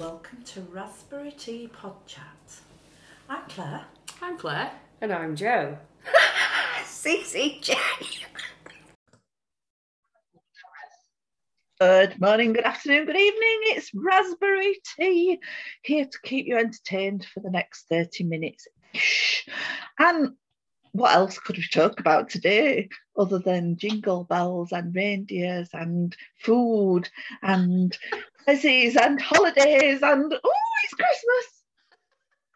Welcome to Raspberry Tea Pod Chat. I'm Claire. I'm Claire. And I'm Joe. CCJ. Good morning, good afternoon, good evening. It's Raspberry Tea here to keep you entertained for the next 30 minutes. And what else could we talk about today other than jingle bells and reindeers and food and presents and holidays and oh, it's Christmas.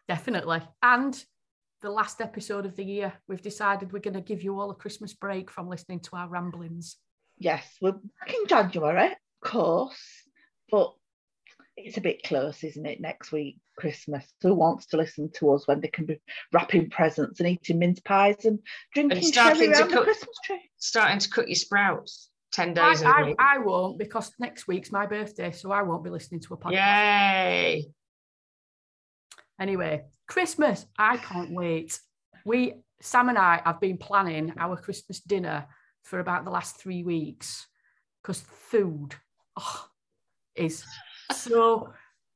Definitely. And the last episode of the year, we've decided we're going to give you all a Christmas break from listening to our ramblings. Yes, we're back in January, of course, but it's a bit close, isn't it? Next week, Christmas. Who wants to listen to us when they can be wrapping presents and eating mince pies and drinking And sherry starting to around the Christmas tree? Starting to cook your sprouts 10 I, days a I, week. I won't because next week's my birthday, so I won't be listening to a podcast. Yay. Anyway, Christmas, I can't wait. We, Sam and I, have been planning our Christmas dinner for about the last three weeks because food oh, is so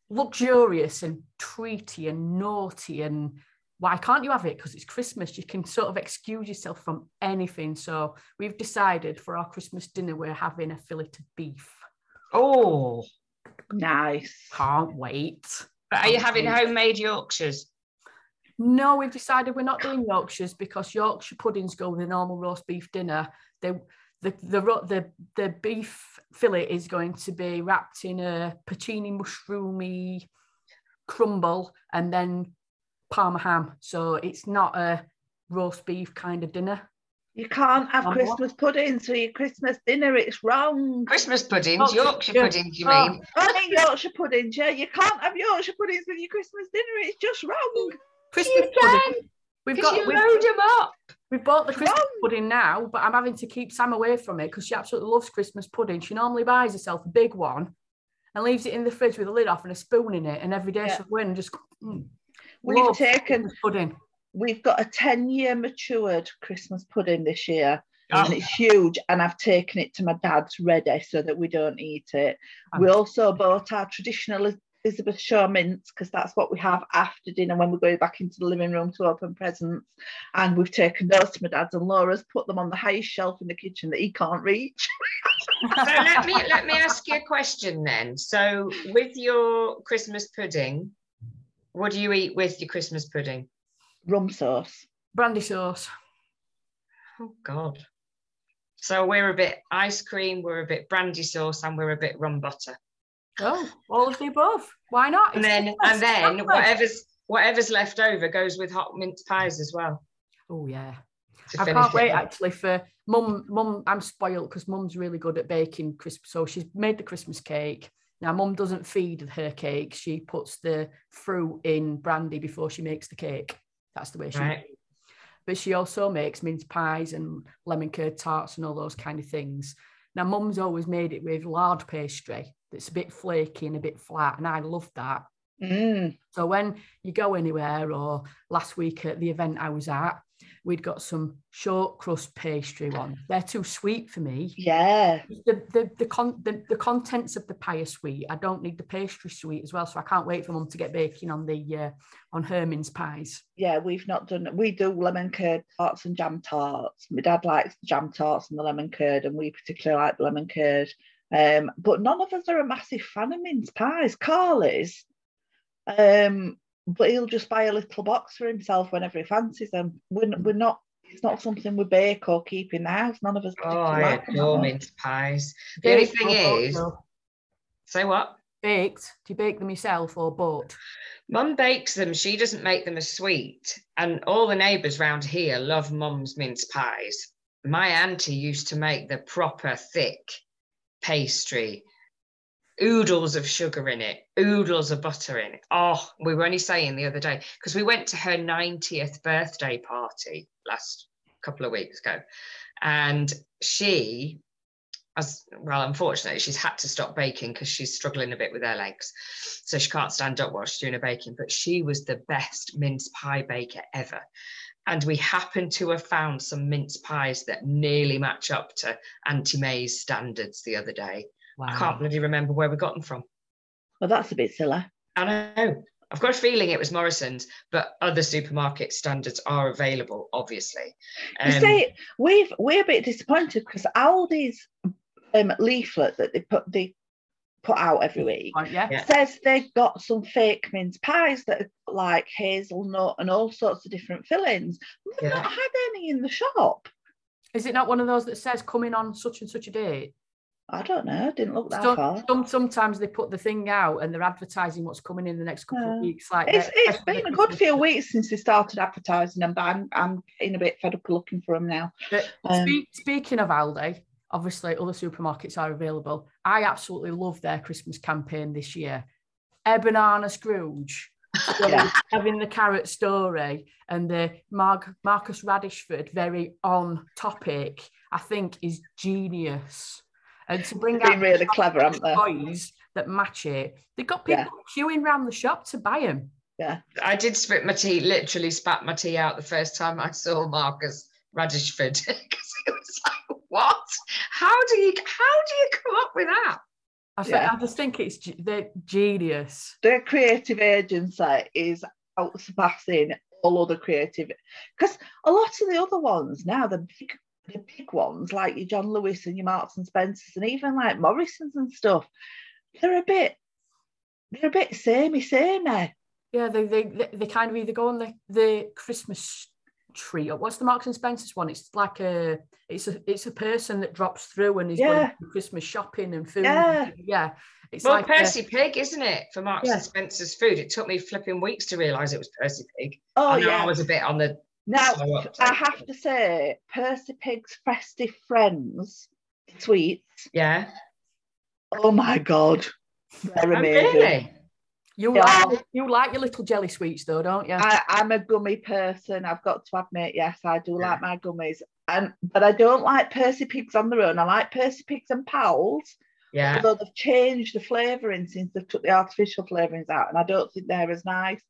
luxurious and treaty and naughty and why can't you have it? Because it's Christmas. You can sort of excuse yourself from anything. So we've decided for our Christmas dinner we're having a fillet of beef. Oh, Nice. Can't wait. but are you having Okay. homemade Yorkshires? No, we've decided we're not doing Yorkshires because Yorkshire puddings go with a normal roast beef dinner. They, the, the, the, the beef fillet is going to be wrapped in a porcini mushroomy crumble and then parma ham. So it's not a roast beef kind of dinner. You can't have what? Christmas pudding for your Christmas dinner. It's wrong. Christmas puddings, Oh, Yorkshire yeah. puddings, you Oh. mean? I mean Yorkshire puddings, yeah. You can't have Yorkshire puddings with your Christmas dinner. It's just wrong. Christmas You pudding. We've got you we've, load them up. we've bought the Christmas Wrong. pudding now, but I'm having to keep Sam away from it because she absolutely loves Christmas pudding. She normally buys herself a big one and leaves it in the fridge with a lid off and a spoon in it. And every day Yeah. she'll go in and just mm, We've love taken, pudding. we've got a 10 year matured Christmas pudding this year. Oh. And it's huge. And I've taken it to my dad's ready so that we don't eat it. We also bought our traditional Elizabeth Shaw mints because that's what we have after dinner when we go back into the living room to open presents. And we've taken those to my dad's, and Laura's put them on the highest shelf in the kitchen that he can't reach. So let me let me ask you a question then. So with your Christmas pudding, what do you eat with your Christmas pudding? Rum sauce. brandy sauce. Oh God. So we're a bit ice cream, we're a bit brandy sauce, and we're a bit rum butter. Oh, all of the above. Why not? And It's then Christmas, and then exactly. whatever's whatever's left over goes with hot mince pies as well. Oh yeah. I can't wait off. actually for mum. Mum, I'm spoiled because mum's really good at baking Christmas. So she's made the Christmas cake. Now mum doesn't feed her cake. She puts the fruit in brandy before she makes the cake. That's the way she. Right. makes it. But she also makes mince pies and lemon curd tarts and all those kind of things. Now mum's always made it with lard pastry that's a bit flaky and a bit flat, and I love that. Mm. So when you go anywhere, or last week at the event I was at, we'd got some short crust pastry one. They're too sweet for me. Yeah. The the the, con- the the contents of the pie are sweet. I don't need the pastry sweet as well. So I can't wait for mum to get baking on the uh, on her mince pies. Yeah, we've not done We do lemon curd tarts and jam tarts. My dad likes the jam tarts and the lemon curd, and we particularly like the lemon curd. Um, but none of us are a massive fan of mince pies. Carl is. Um, but he'll just buy a little box for himself whenever he fancies them. We're, we're not, it's not something we bake or keep in the house. None of us Oh, particularly I like them adore mince pies. The only thing is, though? say what? baked. Do you bake them yourself or bought? Mum bakes them. She doesn't make them as sweet. And all the neighbours round here love Mum's mince pies. My auntie used to make the proper thick pastry, oodles of sugar in it, oodles of butter in it. Oh, we were only saying the other day because we went to her 90th birthday party last couple of weeks ago. And she, as well, unfortunately, she's had to stop baking because she's struggling a bit with her legs. So she can't stand up while she's doing her baking. But she was the best mince pie baker ever. And we happened to have found some mince pies that nearly match up to Auntie May's standards the other day. I can't bloody remember where we got them from. Well, that's a bit silly. I know. I've got a feeling it was Morrison's, but other supermarket standards are available, obviously. You Um, see, we've we're a bit disappointed because Aldi's um, leaflet that they put they put out every week Right, yeah. Yeah. says they've got some fake mince pies that are like hazelnut and all sorts of different fillings. We've Yeah. not had any in the shop. Is it not one of those that says coming on such and such a date? I don't know. Didn't look that Some, far. some, sometimes they put the thing out and they're advertising what's coming in the next couple Yeah. of weeks. Like It's, they're- it's been a good few weeks since they started advertising them, but I'm, I'm getting a bit fed up looking for them now. But Um, spe- speaking of Aldi, obviously other supermarkets are available. I absolutely love their Christmas campaign this year. Ebanana Scrooge. So Yeah. having the carrot story and the Mark, Marcus Radishford very on topic, I think is genius. And to bring They've been out really clever, haven't they? toys that match it, they've got people queuing around the shop to buy them. Yeah, I did spit my tea, literally spat my tea out the first time I saw Marcus Radishford because it was like, what? How do you how do you come up with that? I, thi- Yeah. I just think it's ge- they're genius. Their creative agency is outsurpassing all other creative because a lot of the other ones now, the big the big ones like your John Lewis and your Marks and Spencers and even like Morrison's and stuff, they're a bit they're a bit samey samey. Yeah, they they they, they kind of either go on the, the Christmas tree or what's the Marks and Spencer's one? It's like a it's a it's a person that drops through and is going Yeah. to Christmas shopping and food. Yeah. yeah. It's Well, like uh, a- Percy Pig, isn't it? For Marks Yeah. and Spencer's food. It took me flipping weeks to realise it was Percy Pig. Oh I know yeah. I was a bit on the Now slow up I have to say, Percy Pig's festive friends sweets. Yeah. Oh my god, they're Oh, amazing. really? you Yeah. like you like your little jelly sweets though, don't you? I, I'm a gummy person. I've got to admit, yes, I do like my gummies. And but I don't like Percy Pigs on their own. I like Percy Pigs and Pals, Yeah. although they've changed the flavouring since they've took the artificial flavourings out, and I don't think they're as nice.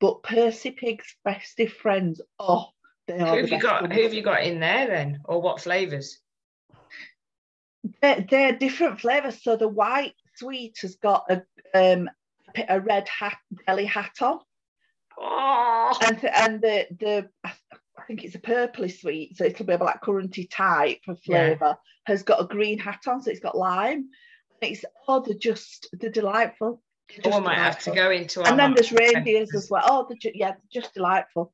But Percy Pig's festive friends, oh, they Who are the have you got? ones. Who have you got in there then, or what flavors? They're, they're different flavours. So the white sweet has got a um a red hat belly hat on. Oh, and and the the I think it's a purpley sweet, so it'll be a black curranty type of Yeah. flavour. Has got a green hat on, so it's got lime. It's oh, they're just they're delightful. They're oh, I might have to go into. our And then there's Marks reindeers as well. Oh, they're ju- yeah, they're just delightful.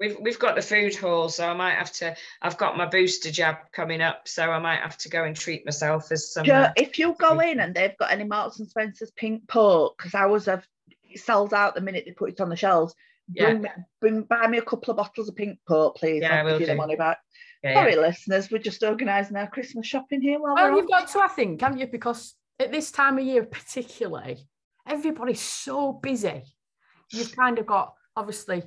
We've we've got the food hall, so I might have to. I've got my booster jab coming up, so I might have to go and treat myself as some. Jo, uh, if you go in and they've got any Marks and Spencer's pink port, because ours have it sells out the minute they put it on the shelves. Yeah. Bring, me- bring buy me a couple of bottles of pink port, please. Yeah, I I'll will give you the money back. yeah, Sorry, yeah. listeners, we're just organising our Christmas shopping here while Well, we're you've on. got to, I think, haven't you? Because at this time of year, particularly, everybody's so busy. You've kind of got, obviously,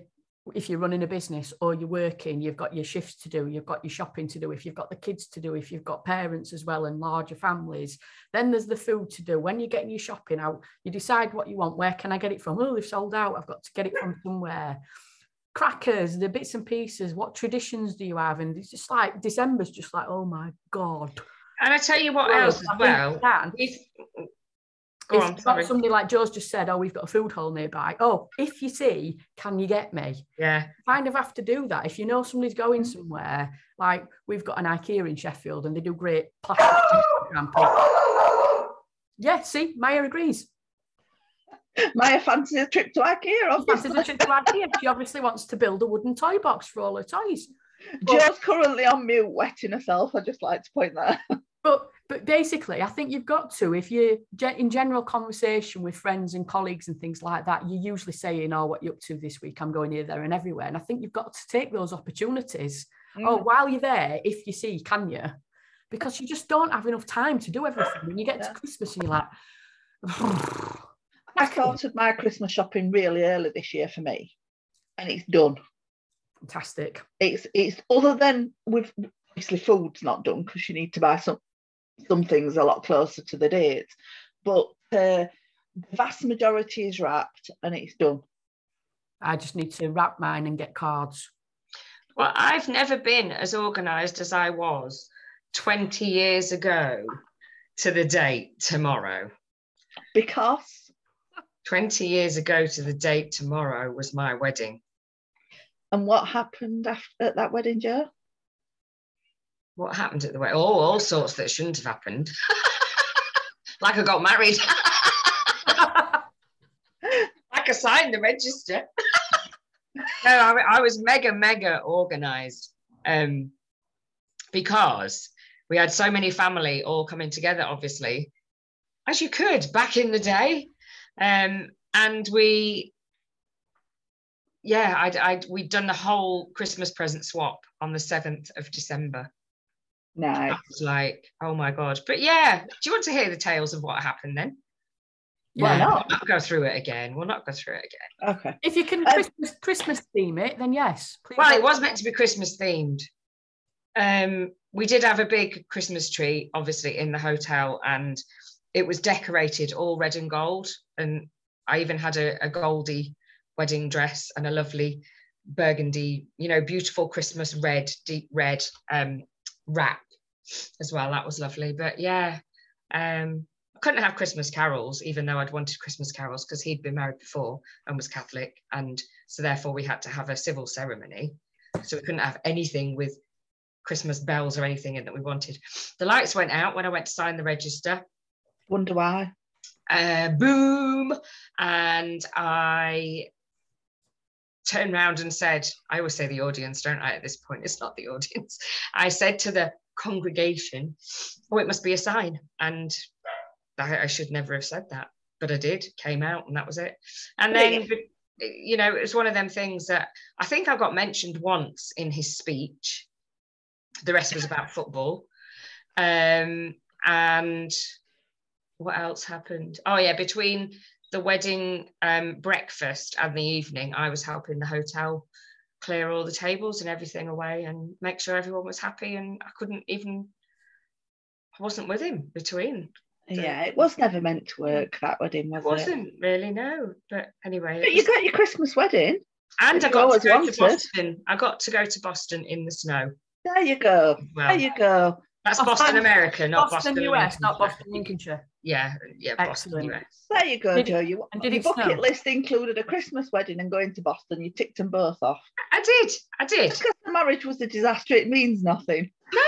if you're running a business or you're working, you've got your shifts to do, you've got your shopping to do, if you've got the kids to do, if you've got parents as well and larger families, then there's the food to do. When you're getting your shopping out, you decide what you want. Where can I get it from? Oh, they've sold out. I've got to get it from somewhere. Crackers, the bits and pieces. What traditions do you have? And it's just like December's just like, oh my God. And I tell you what Well, else as well. that go if on, you've got sorry. somebody like Joe's just said, oh, we've got a food hall nearby. Oh, if you see, can you get me? Yeah, Kind of have to do that. If you know somebody's going somewhere, like we've got an IKEA in Sheffield and they do great plastic example. Yeah, see, Maya agrees. Maya fancies a trip to IKEA, She obviously. fancies a trip to IKEA. She obviously wants to build a wooden toy box for all her toys. Joe's currently on mute, wetting herself. I'd just like to point that out. But but basically, I think you've got to, if you're in general conversation with friends and colleagues and things like that, you're usually saying, "Oh, what you up to this week? I'm going here, there, and everywhere." And I think you've got to take those opportunities. Oh, mm. while you're there, if you see, can you? Because you just don't have enough time to do everything. When you get Yeah. to Christmas, and you're like, I started my Christmas shopping really early this year for me, and it's done. fantastic. It's it's other than with obviously food's not done because you need to buy some some things a lot closer to the date. but uh, the vast majority is wrapped and it's done. I just need to wrap mine and get cards. well, I've never been as organised as I was 20 years ago to the date tomorrow. Because 20 years ago to the date tomorrow was my wedding. And what happened after at that wedding, Joe? What happened at the wedding? Oh, all sorts that shouldn't have happened. like I got married. like I signed the register. no, I, I, was mega, mega organized um, because we had so many family all coming together, obviously, as you could back in the day. Um, and we, yeah, I'd, I'd, we'd done the whole Christmas present swap on the 7th of December. Nice. I was like, oh my God. But yeah, do you want to hear the tales of what happened then? Why Yeah. not? We'll not go through it again. We'll not go through it again. Okay. If you can Um, Christmas Christmas theme it, then yes. Please Well, it was meant to be Christmas themed. Um, we did have a big Christmas tree, obviously, in the hotel, and it was decorated all red and gold. And I even had a, a goldy wedding dress and a lovely burgundy, you know, beautiful Christmas red, deep red um, wrap as well. That was lovely. But yeah, um, I couldn't have Christmas carols, even though I'd wanted Christmas carols because he'd been married before and was Catholic. And so therefore we had to have a civil ceremony. So we couldn't have anything with Christmas bells or anything in that we wanted. The lights went out when I went to sign the register. Wonder why. Uh, boom. And I turned around and said, I always say the audience, don't I? At this point, it's not the audience. I said to the congregation, Oh, it must be a sign. And I, I should never have said that, but I did, came out, and that was it. And then, you know, it was one of them things that I think I got mentioned once in his speech. The rest was about football. Um, and what else happened? Oh, yeah, between the wedding um, breakfast and the evening, I was helping the hotel clear all the tables and everything away and make sure everyone was happy. And I couldn't even, I wasn't with him between. Yeah, it was never meant to work that wedding, was It wasn't really, no. But anyway, it But you was- got your Christmas wedding. and I got to go to. Boston. I got to go to Boston in the snow. There you go. Well, There you go. that's Boston- Boston, America, not Boston, Boston, US, not Boston, Lincolnshire. Yeah, yeah, Boston, Excellent. US. There you go, Did Joe. You, and did your bucket snow? list included a Christmas wedding and going to Boston. You ticked them both off. I did, I did. Because the marriage was a disaster, it means nothing. No,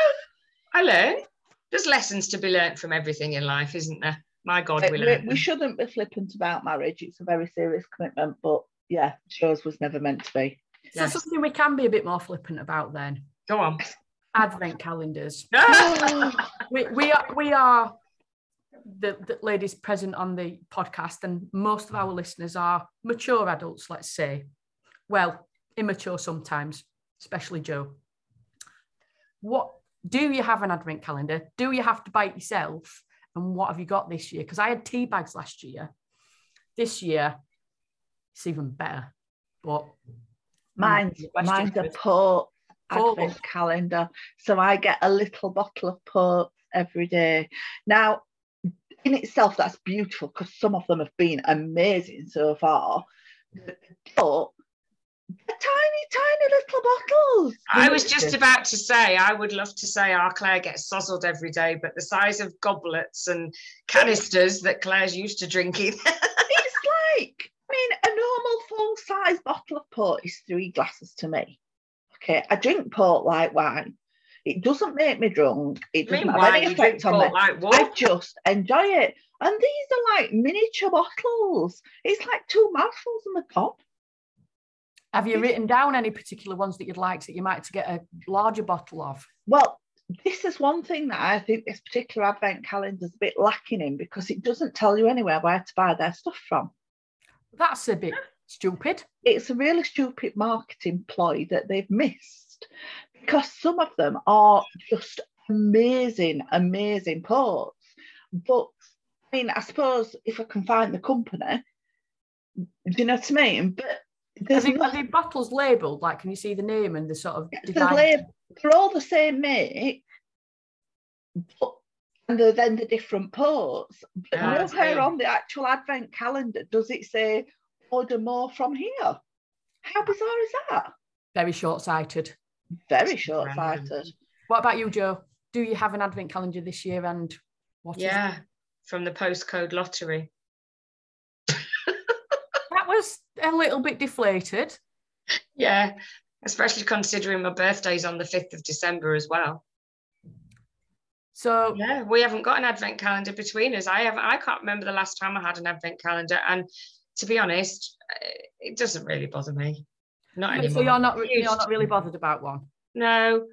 I learned. There's lessons to be learnt from everything in life, isn't there? My God, we we, learned. we them. shouldn't be flippant about marriage. It's a very serious commitment, but yeah, Joe's was never meant to be. So Yes. something we can be a bit more flippant about then. Go on. Advent calendars. We, we are we are the, the ladies present on the podcast, and most of our listeners are mature adults, let's say. Well, immature sometimes, especially Joe. What do you have an advent calendar? Do you have to buy it yourself? And what have you got this year? Because I had tea bags last year. This year, it's even better. But mine's hmm, mine's a port Port. advent calendar. So I get a little bottle of port every day. Now, in itself, that's beautiful because some of them have been amazing so far. But they're tiny, tiny little bottles. I was just about to say, I would love to say our Claire gets sozzled every day, but the size of goblets and canisters that Claire's used to drinking. it's like, I mean, a normal full size bottle of port is three glasses to me. Okay, I drink port like wine. It doesn't make me drunk. It doesn't have any effect on me. like I just enjoy it. And these are like miniature bottles. It's like two mouthfuls in the top. have you written down any particular ones that you'd like that you might to get a larger bottle of? Well, this is one thing that I think this particular advent calendar is a bit lacking in because it doesn't tell you anywhere where to buy their stuff from. That's a bit stupid. it's a really stupid marketing ploy that they've missed because some of them are just amazing, amazing ports. But I mean, I suppose if I can find the company, do you know what I mean? But there's the, no, are the bottles labelled? Like, can you see the name and the sort of lab, they're all the same make, but and they're then the different ports. But Ah, I nowhere on the actual advent calendar does it say order more from here. How bizarre is that? Very short-sighted. Very short sighted. What about you, Joe? Do you have an advent calendar this year? And what is it? Yeah, from the postcode lottery. That was a little bit deflated. Yeah, especially considering my birthday's on the 5th of December as well. So Yeah, we haven't got an advent calendar between us. I have I can't remember the last time I had an advent calendar and to be honest, uh, it doesn't really bother me. Not anymore. so you're not you're not really bothered about one. No.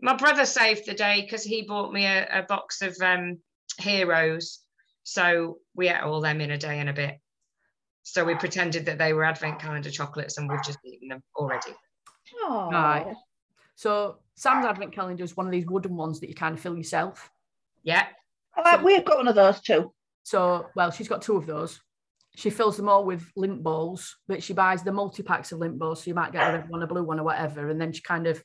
My brother saved the day because he bought me a, a box of um heroes. So we ate all them in a day and a bit. So we pretended that they were advent calendar chocolates and we've just eaten them already. Oh, Right. So Sam's advent calendar is one of these wooden ones that you kind of fill yourself. Yeah. Uh, we've got one of those too. So, well, she's got two of those. She fills them all with Lindt balls, but she buys the multi packs of Lindt balls. So you might get a red one, a blue one, or whatever. And then she kind of,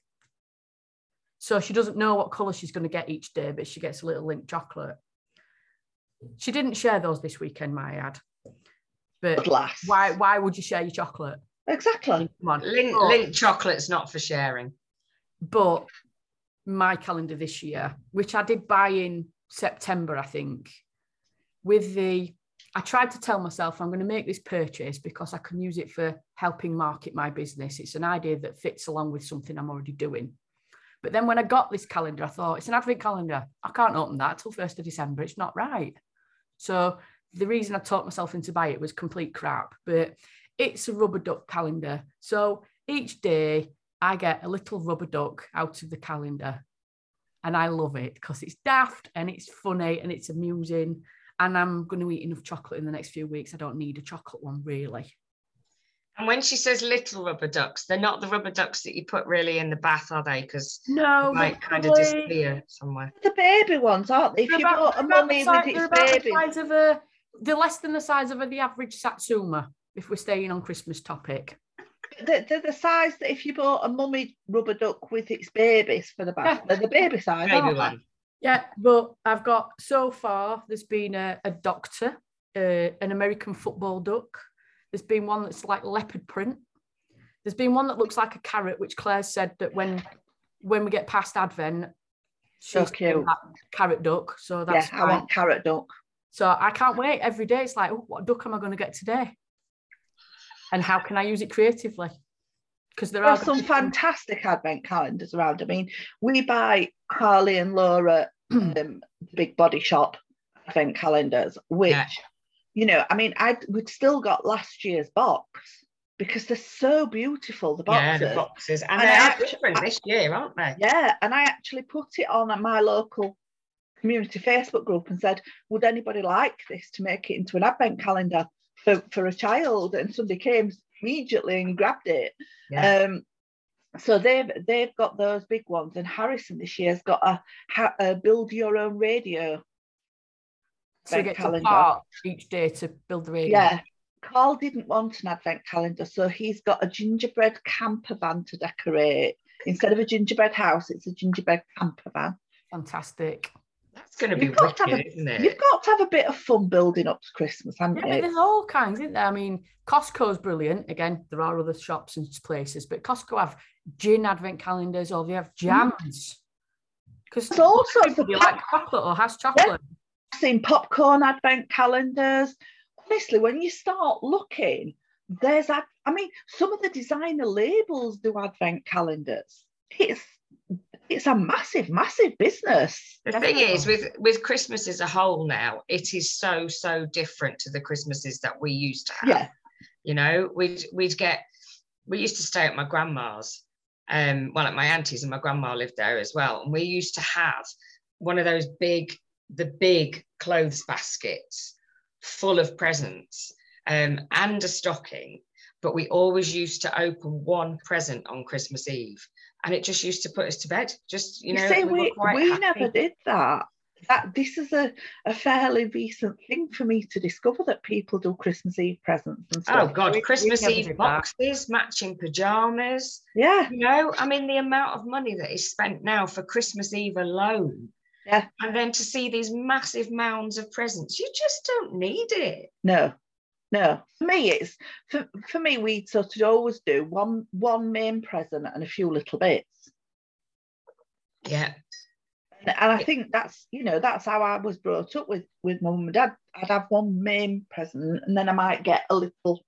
so she doesn't know what colour she's going to get each day, but she gets a little Lindt chocolate. She didn't share those this weekend, my ad. But lass. why? Why would you share your chocolate? Exactly. Come on. Lindt, But- Lindt chocolate's not for sharing. but my calendar this year, which I did buy in September, I think, with the I tried to tell myself I'm going to make this purchase because I can use it for helping market my business. It's an idea that fits along with something I'm already doing. But then when I got this calendar, I thought it's an advent calendar. I can't open that till 1st of December. It's not right. So the reason I talked myself into buy it was complete crap. But it's a rubber duck calendar. So each day I get a little rubber duck out of the calendar. And I love it because it's daft and it's funny and it's amusing. And I'm going to eat enough chocolate in the next few weeks. I don't need a chocolate one, really. And when she says little rubber ducks, they're not the rubber ducks that you put really in the bath, are they? Because No, they might kind of disappear somewhere. The baby ones, aren't they? If They're you about, bought a mummy the with its about baby, the size of a, they're less than the size of a, the average Satsuma, if we're staying on Christmas topic. they're, they're the size that if you bought a mummy rubber duck with its babies for the bath, Yeah. they're the baby size. Baby aren't they? Yeah, but I've got so far, there's been a, a doctor, uh, an American football duck. There's been one that's like leopard print. There's been one that looks like a carrot, which Claire said that when when we get past Advent, she's getting cute. that carrot duck. So that's Yeah, I want carrot duck. So I can't wait. Every day it's like, oh, what duck am I going to get today? And how can I use it creatively? Because there There are are some fantastic advent calendars around. I mean, we buy Harley and Laura um, the big body shop advent calendars, which Yeah. you know, I mean, I we'd still got last year's box because they're so beautiful. The Yeah, boxes. the boxes. And, And they're different this year, aren't they? Yeah, and I actually put it on at my local community Facebook group and said, would anybody like this to make it into an advent calendar for, for a child? And somebody came immediately and grabbed it. Yeah. Um, so they've they've got those big ones, and Harrison this year's got a, a build your own radio. so you advent get calendar. part each day to build the radio. Yeah. Carl didn't want an advent calendar, so he's got a gingerbread camper van to decorate. Instead of a gingerbread house, it's a gingerbread camper van. Fantastic. That's going to be You've got to have a- isn't it? You've got to have a bit of fun building up to Christmas, haven't Yeah, but you? there's all kinds, isn't there? I mean, Costco's brilliant. Again, there are other shops and places, but Costco have gin advent calendars or they have mm. jams. Because There's all sorts of everybody likes chocolate or has chocolate. I've seen popcorn advent calendars. Honestly, when you start looking, there's ad- I mean, some of the designer labels do advent calendars. It's it's a massive, massive business. The thing is, with with Christmas as a whole now, it is so so different to the Christmases that we used to have. Yeah. You know, we'd we'd get we used to stay at my grandma's, um, well at my auntie's and my grandma lived there as well. And we used to have one of those big, the big clothes baskets full of presents um, and a stocking. But we always used to open one present on Christmas Eve. And it just used to put us to bed. Just, you You, know, we, we, we never did that. That this is a, a fairly recent thing for me to discover that people do Christmas Eve presents and oh, stuff. Oh. God, We- Christmas Eve did that. boxes, matching pajamas. Yeah, You know, I mean, the amount of money that is spent now for Christmas Eve alone. Yeah. And then to see these massive mounds of presents, you just don't need it. no, no. For me, it's for, for me, we sort of always do one one main present and a few little bits. Yeah. And, and I think that's you know that's how I was brought up with with mum and dad. I'd have one main present and then I might get a little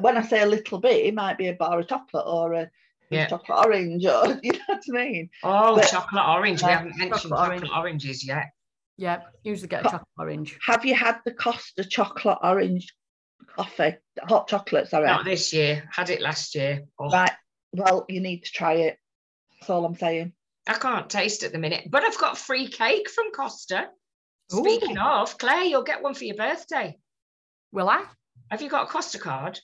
when I say a little bit, it might be a bar of chocolate or a Yeah. chocolate orange, or you know what I mean. Oh, But- chocolate orange. We haven't mentioned chocolate chocolate, orange. oranges yet. Yeah, usually get a chocolate orange. Have you had the Costa chocolate orange coffee, hot chocolate? Sorry, Not this year. Had it last year. Oh, right. Well, you need to try it. That's all I'm saying. I can't taste at the minute, but I've got free cake from Costa. Ooh. Speaking of, Claire, you'll get one for your birthday. Will I? Have you got a Costa card?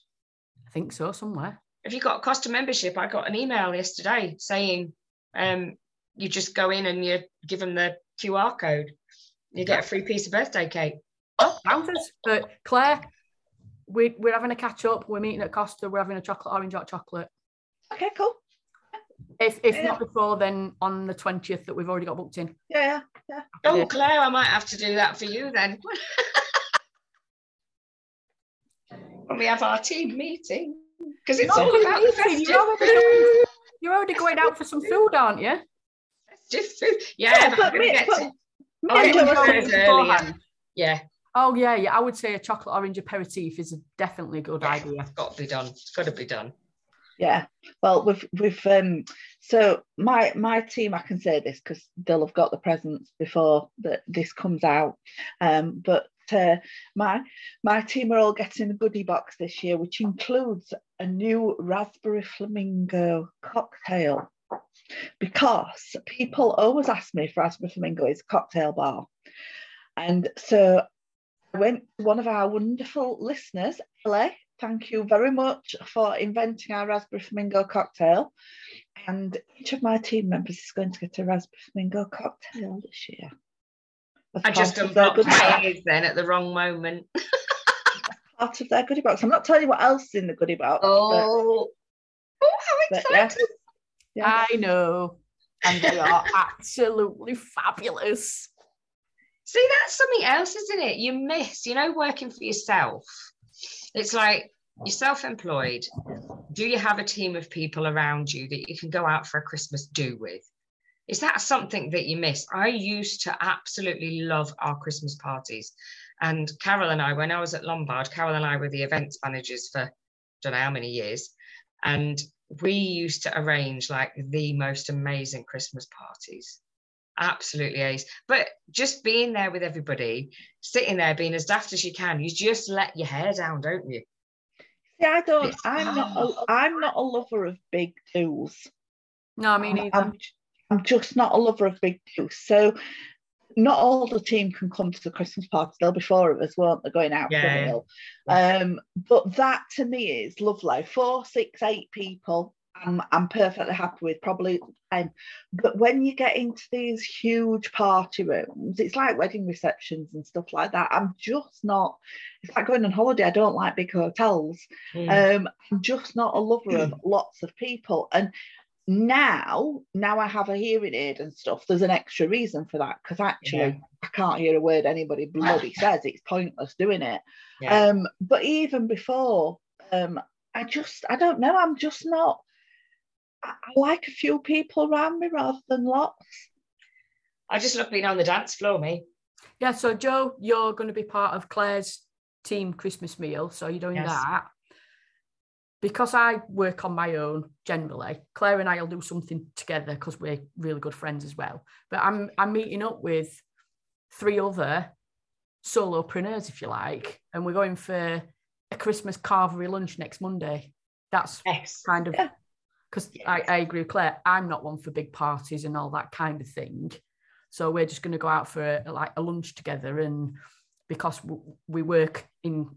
I think so, somewhere. If you got a Costa membership, I got an email yesterday saying um, you just go in and you give them the QR code. You get a free piece of birthday cake. Oh, counters. But Claire, we, we're having a catch up. We're meeting at Costa. We're having a chocolate orange hot chocolate. Okay, cool. If if Yeah. not before, then on the twentieth that we've already got booked in. Yeah, Oh, Yeah. Oh Claire, I might have to do that for you then. when we have our team meeting. Because it's No, all you're about already- festive you're already food. going- You're already going out for some food, aren't you? Festive food. Yeah, Yeah, but but I'm gonna me- get but- to- Me Oh, and it Joe was were- good. earlier. yeah, Oh yeah, yeah. I would say a chocolate orange aperitif is a, definitely a good idea. it's got to be done. It's got to be done. Yeah. Well, we've we've um so my my team I can say this because they'll have got the presents before that this comes out. Um, but uh, my my team are all getting a goodie box this year, which includes a new raspberry flamingo cocktail. Because people always ask me if raspberry flamingo is a cocktail bar. And so I went to one of our wonderful listeners, Ellie. Thank you very much for inventing our raspberry flamingo cocktail. And each of my team members is going to get a raspberry flamingo cocktail this year. as I just part of their unblocked goodie my box. ears then at the wrong moment. Part of their goodie box. I'm not telling you what else is in the goodie box. Oh, oh, how but, but yeah. yeah. I know, and they are absolutely fabulous. See, that's something else, isn't it? You miss, you know, working for yourself. It's like you're self employed. Do you have a team of people around you that you can go out for a Christmas do with? Is that something that you miss? I used to absolutely love our Christmas parties. And Carol and I, when I was at Lombard, Carol and I were the events managers for don't know how many years. And we used to arrange like the most amazing Christmas parties absolutely ace. But just being there with everybody, sitting there being as daft as you can, you just let your hair down, don't you? See, I don't. It's- I'm not. A, I'm not a lover of big do's. No, I mean, I'm. I'm, I'm just not a lover of big do's. So, not all the team can come to the Christmas party. There'll be four of us, won't there, going out for a meal? Um, but that to me is lovely. Four, six, eight people. I'm, I'm perfectly happy with probably 10. But when you get into these huge party rooms, it's like wedding receptions and stuff like that. I'm just not, it's like going on holiday. I don't like big hotels. Mm. Um, I'm just not a lover of lots of people. And now, now I have a hearing aid and stuff, there's an extra reason for that because actually Yeah. I can't hear a word anybody bloody says. It's pointless doing it. Yeah. Um, but even before, um, I just, I don't know, I'm just not, I, I like a few people around me rather than lots. I just love being on the dance floor, me. yeah. So Joe, you're going to be part of Claire's team Christmas meal, so you're doing Yes. that. Because I work on my own generally, Claire and I will do something together because we're really good friends as well. But I'm I'm meeting up with three other solopreneurs, if you like, and we're going for a Christmas carvery lunch next Monday. That's Yes. kind of Yeah. Because I, I agree with Claire. I'm not one for big parties and all that kind of thing. So we're just going to go out for a, like a lunch together, and because w- we work in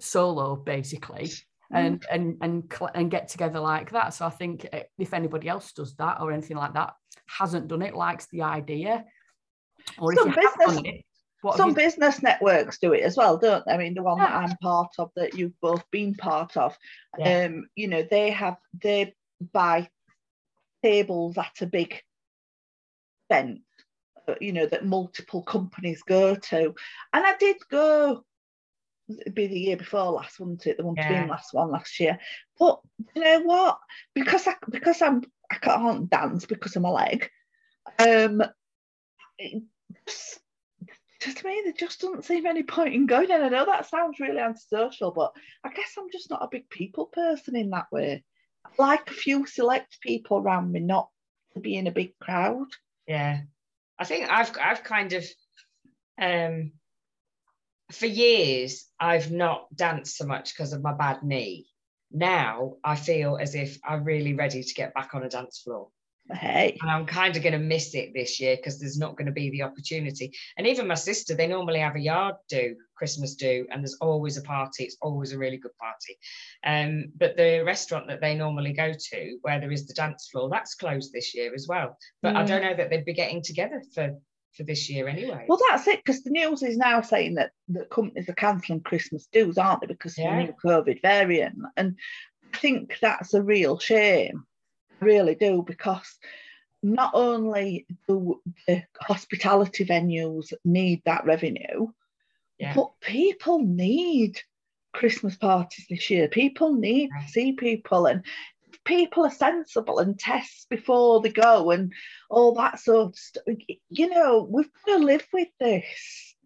solo basically, and and and cl- and get together like that. So I think eh, if anybody else does that or anything like that, hasn't done it, likes the idea, or Some if you have business- done it, what Some you, business networks do it as well, don't they? I mean, the one that I'm part of, that you've both been part of, Yeah. um, you know, they have they buy tables at a big event, uh, you know, that multiple companies go to. And I did go. It'd be the year before last, wouldn't it? The one Yeah. last one last year. But you know what? Because I because I'm I can't dance because of my leg. Um, just to me, there just doesn't seem any point in going. And I know that sounds really antisocial, but I guess I'm just not a big people person in that way. I like a few select people around me, not to be in a big crowd. Yeah. I think I've I've kind of um for years I've not danced so much because of my bad knee. Now I feel as if I'm really ready to get back on a dance floor. Hey, And I'm kind of going to miss it this year because there's not going to be the opportunity. And even my sister, they normally have a yard do, Christmas do, and there's always a party. It's always a really good party. Um, but the restaurant that they normally go to, where there is the dance floor, that's closed this year as well. But I Mm. don't know that they'd be getting together for for this year anyway. well, that's it because the news is now saying that that companies are cancelling Christmas dues, aren't they, because of the new COVID variant? And I think that's a real shame. Really do because not only do the hospitality venues need that revenue, Yeah. but people need Christmas parties this year. People need to see people, and people are sensible and test before they go, and all that sort of stuff. You know, we've got to live with this.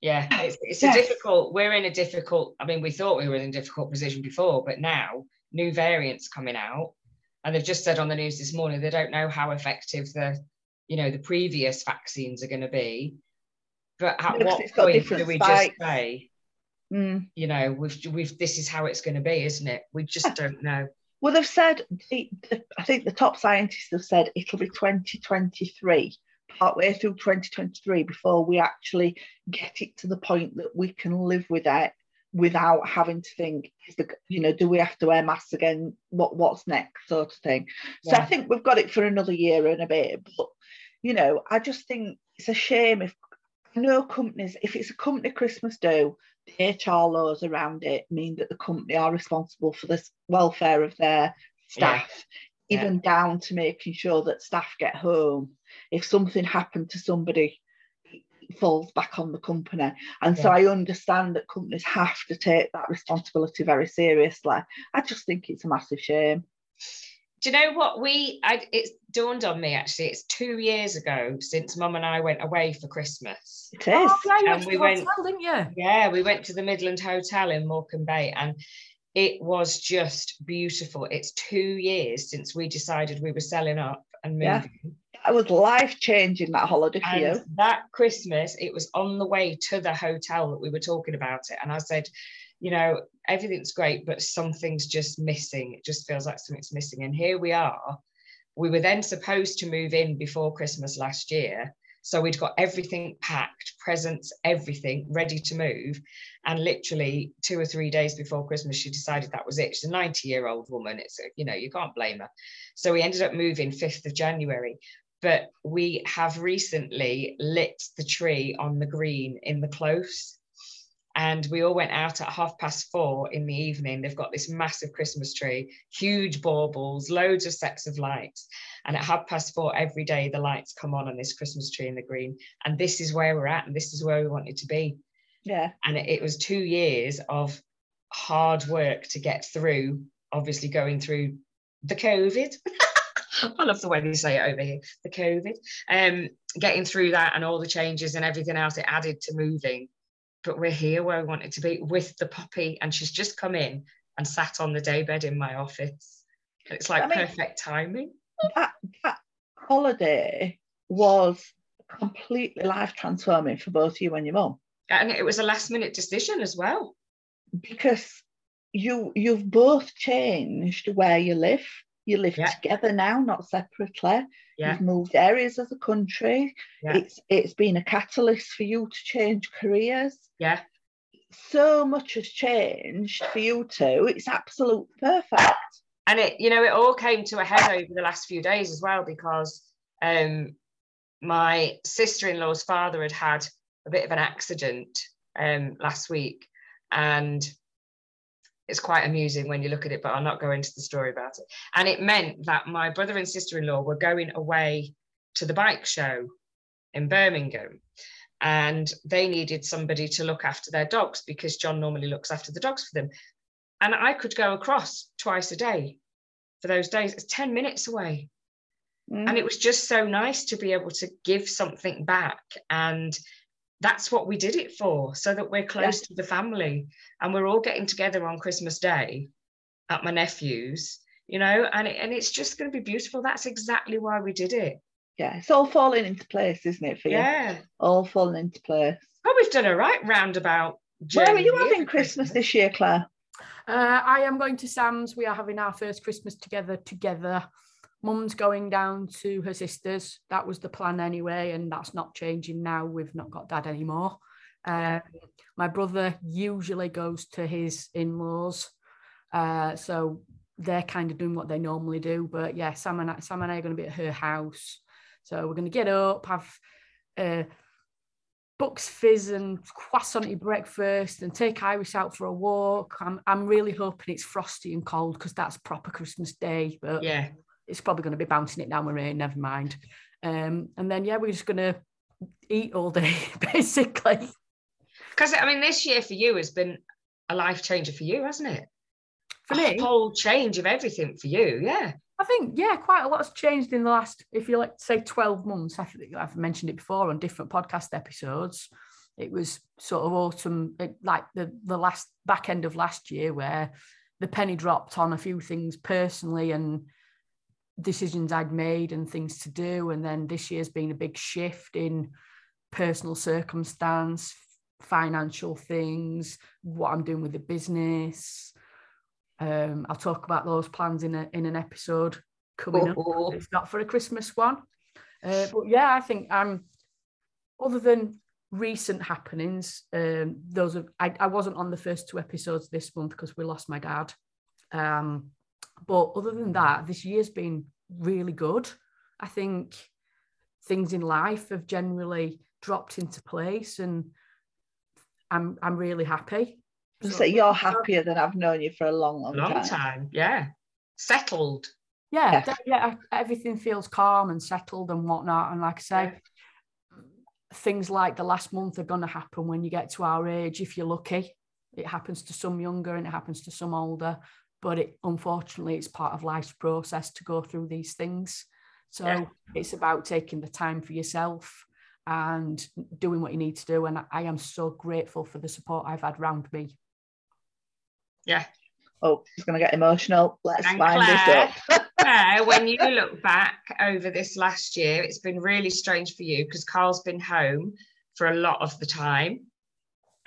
Yeah, it's, it's Yes. a difficult. We're in a difficult. I mean, we thought we were in a difficult position before, but now new variants coming out, and they've just said on the news this morning they don't know how effective the, you know, the previous vaccines are going to be. But at what point do we spikes. just say, Mm. you know, we've we've this is how it's going to be, isn't it? We just don't know. Well, they've said, I think the top scientists have said it'll be 2023, partway through 2023, before we actually get it to the point that we can live with it without having to think, is the, you know, do we have to wear masks again? What What's next, sort of thing. So I think we've got it for another year and a bit. But, you know, I just think it's a shame if no companies, if it's a company Christmas do, the HR laws around it mean that the company are responsible for the welfare of their staff, Yeah. even down to making sure that staff get home. If something happened to somebody, falls back on the company. And so I understand that companies have to take that responsibility very seriously. I just think it's a massive shame. Do you know what we? I, it's dawned on me actually. It's two years ago since Mum and I went away for Christmas. It is. Oh, yeah, you And went to we went- hotel, didn't you? Yeah, we went to the Midland Hotel in Morecambe Bay and it was just beautiful. It's two years since we decided we were selling up and Yeah. That was life changing that holiday for And you. that Christmas, it was on the way to the hotel that we were talking about it. And I said, you know, everything's great, but something's just missing. It just feels like something's missing. And here we are. We were then supposed to move in before Christmas last year. So we'd got everything packed, presents, everything ready to move. And literally two or three days before Christmas, she decided that was it. She's a 90 year old woman. It's, you know, you can't blame her. So we ended up moving 5th of January. But we have recently lit the tree on the green in the close. And we all went out at half past four in the evening. They've got this massive Christmas tree, huge baubles, loads of sets of lights. And at half past four every day, the lights come on on this Christmas tree in the green. And this is where we're at, and this is where we wanted to be. Yeah. And it, was two years of hard work to get through, obviously going through the COVID. I love the way they say it over here, the COVID. Um, getting through that and all the changes and everything else it added to moving. But we're here where we wanted to be with the puppy, and she's just come in and sat on the daybed in my office. It's like I mean- perfect timing. that that holiday was completely life transforming for both you and your mum And it was a last minute decision as well. because you you've both changed where you live. You live Yeah. together now, not separately. Yeah. You've moved areas of the country. Yeah. It's it's been a catalyst for you to change careers. Yeah. So much has changed for you two. It's absolute perfect. and it you know it all came to a head over the last few days as well because um my sister-in-law's father had had a bit of an accident um last week and it's quite amusing when you look at it but i'll not go into the story about it and it meant that my brother and sister-in-law were going away to the bike show in birmingham and they needed somebody to look after their dogs because john normally looks after the dogs for them and I could go across twice a day for those days. It's 10 minutes away. Mm. And it was just so nice to be able to give something back and that's what we did it for, so that we're close to the family and we're all getting together on Christmas Day at my nephew's, you know, and it, and it's just going to be beautiful. That's exactly why we did it. Yeah, it's all falling into place, isn't it, for you? Yeah. All falling into place. Oh, we've done a right roundabout. Where are you having Christmas this year, Claire? Uh, I am going to Sam's. We are having our first Christmas together. Together, Mum's going down to her sister's. That was the plan anyway, and that's not changing now. We've not got dad anymore. Um, my brother usually goes to his in-laws, uh, so they're kind of doing what they normally do. But yeah, Sam and I, Sam and I are going to be at her house, so we're going to get up, have uh, Bucks fizz and croissant breakfast, and take Iris out for a walk. I'm I'm really hoping it's frosty and cold because that's proper Christmas day. But Yeah. It's probably going to be bouncing it down with rain. Never mind. Um, and then yeah, we're just going to eat all day basically. Because I mean, this year for you has been a life changer for you, hasn't it? For a me, whole change of everything for you. Yeah. I think yeah, quite a lot's changed in the last, if you like, say twelve months. I think I've mentioned it before on different podcast episodes. It was sort of autumn, like the the last back end of last year, where the penny dropped on a few things personally and decisions I'd made and things to do. And then this year's been a big shift in personal circumstance, financial things, what I'm doing with the business. Um, I'll talk about those plans in a, in an episode coming up. Oh, It's not for a Christmas one. Uh, but yeah, I think um, other than recent happenings, um, those are, I, I wasn't on the first two episodes this month because we lost my dad. Um, but other than that, this year's been really good. I think things in life have generally dropped into place and I'm I'm really happy. so you're happier than I've known you for a long, long, Long time. time. Yeah. Settled. yeah, Yeah. de- yeah, everything feels calm and settled and whatnot. And like I say, things like the last month are going to happen when you get to our age, if you're lucky. It happens to some younger and it happens to some older, but it unfortunately it's part of life's process to go through these things. So Yeah. it's about taking the time for yourself and doing what you need to do. And I am so grateful for the support I've had round me. Yeah. Oh, she's going to get emotional. Let's And wind this Claire. up. Claire, when you look back over this last year, it's been really strange for you because Carl's been home for a lot of the time.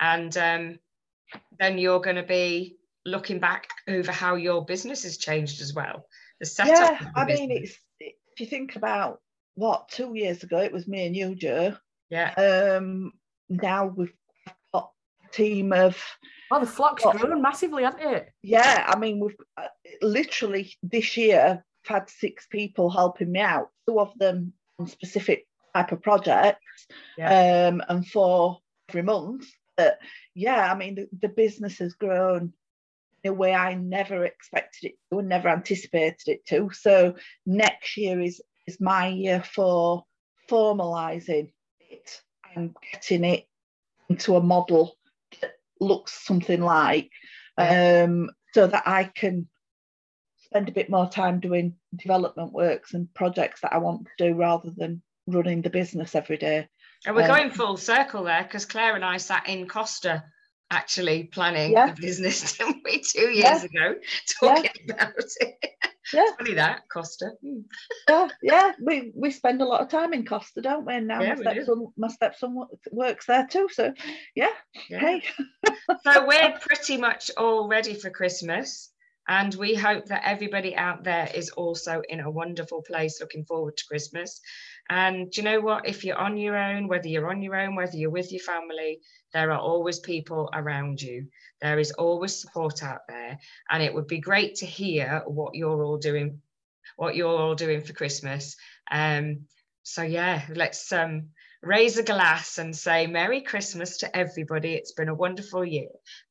And um, then you're going to be looking back over how your business has changed as well. The setup. yeah, of the I mean, it's if you think about what two years ago it was me and you, Joe. yeah, Um, now we've got a team of Well, the flock's Well- grown massively, hasn't it? yeah. I mean, we've uh, literally this year I've had six people helping me out. Two of them on specific type of projects, um, and four every month. But yeah, I mean, the, the business has grown in a way I never expected it to and never anticipated it to. So next year is is my year for formalizing it and getting it into a model that looks something like um so that I can spend a bit more time doing development works and projects that I want to do rather than running the business every day. and we're um, going full circle there because Claire and I sat in Costa actually planning Yeah. the business, didn't we, two years ago, talking about it. Yeah. Funny that, Costa. Hmm. Yeah, yeah, we we spend a lot of time in Costa, don't we? And now Yeah, my do. stepson my stepson works there too. So yeah, Yeah. hey, so we're pretty much all ready for Christmas. And we hope that everybody out there is also in a wonderful place looking forward to Christmas. And you know what? If you're on your own, whether you're on your own, whether you're with your family, there are always people around you. There is always support out there. And it would be great to hear what you're all doing, what you're all doing for Christmas. Um, so yeah, let's um raise a glass and say Merry Christmas to everybody. It's been a wonderful year.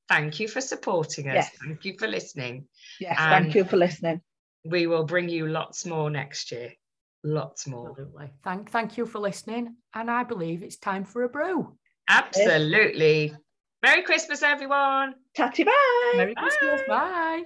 Thank you for supporting us. Yes. Thank you for listening. yes, Um, thank you for listening. We will bring you lots more next year. Lots more. Absolutely. Thank, thank you for listening. And I believe it's time for a brew. Absolutely. Merry Christmas, everyone. Tatty bye. Merry Christmas. Bye.